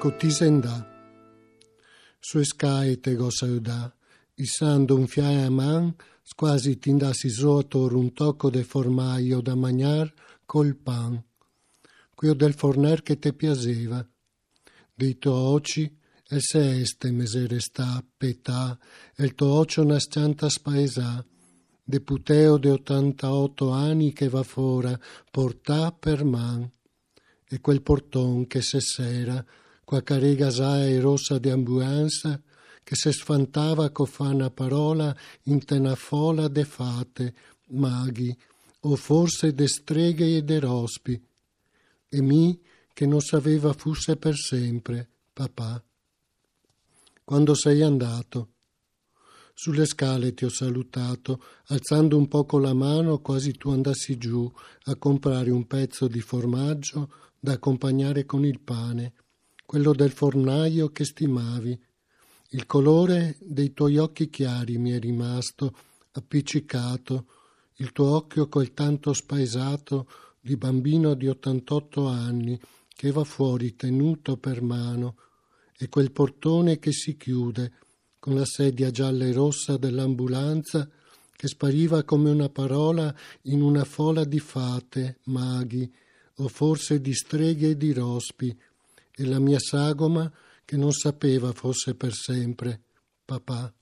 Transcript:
Cotisendà. Su scaite go saudà, issando un fiae a man, quasi tindassi sotto un tocco de formaio da magnar col pan. Quio del forner che te piaceva. Dei to occhi, e se este mesere sta, petà, e il tuo occhio nascianta spaesà, de puteo de 88 anni che va fora, portà per man. E quel porton che se sera, qua carega e rossa di ambulanza, che se sfantava co fa una parola in tena fola de fate, maghi, o forse de streghe e de rospi, e mi che non sapeva fosse per sempre, papà. Quando sei andato, sulle scale ti ho salutato, alzando un poco la mano, quasi tu andassi giù a comprare un pezzo di formaggio da accompagnare con il pane quello del fornaio che stimavi. Il colore dei tuoi occhi chiari mi è rimasto appiccicato, il tuo occhio quel tanto spaesato di bambino di 88 anni che va fuori tenuto per mano e quel portone che si chiude con la sedia gialla e rossa dell'ambulanza che spariva come una parola in una fola di fate, maghi o forse di streghe e di rospi e la mia sagoma che non sapeva fosse per sempre, papà.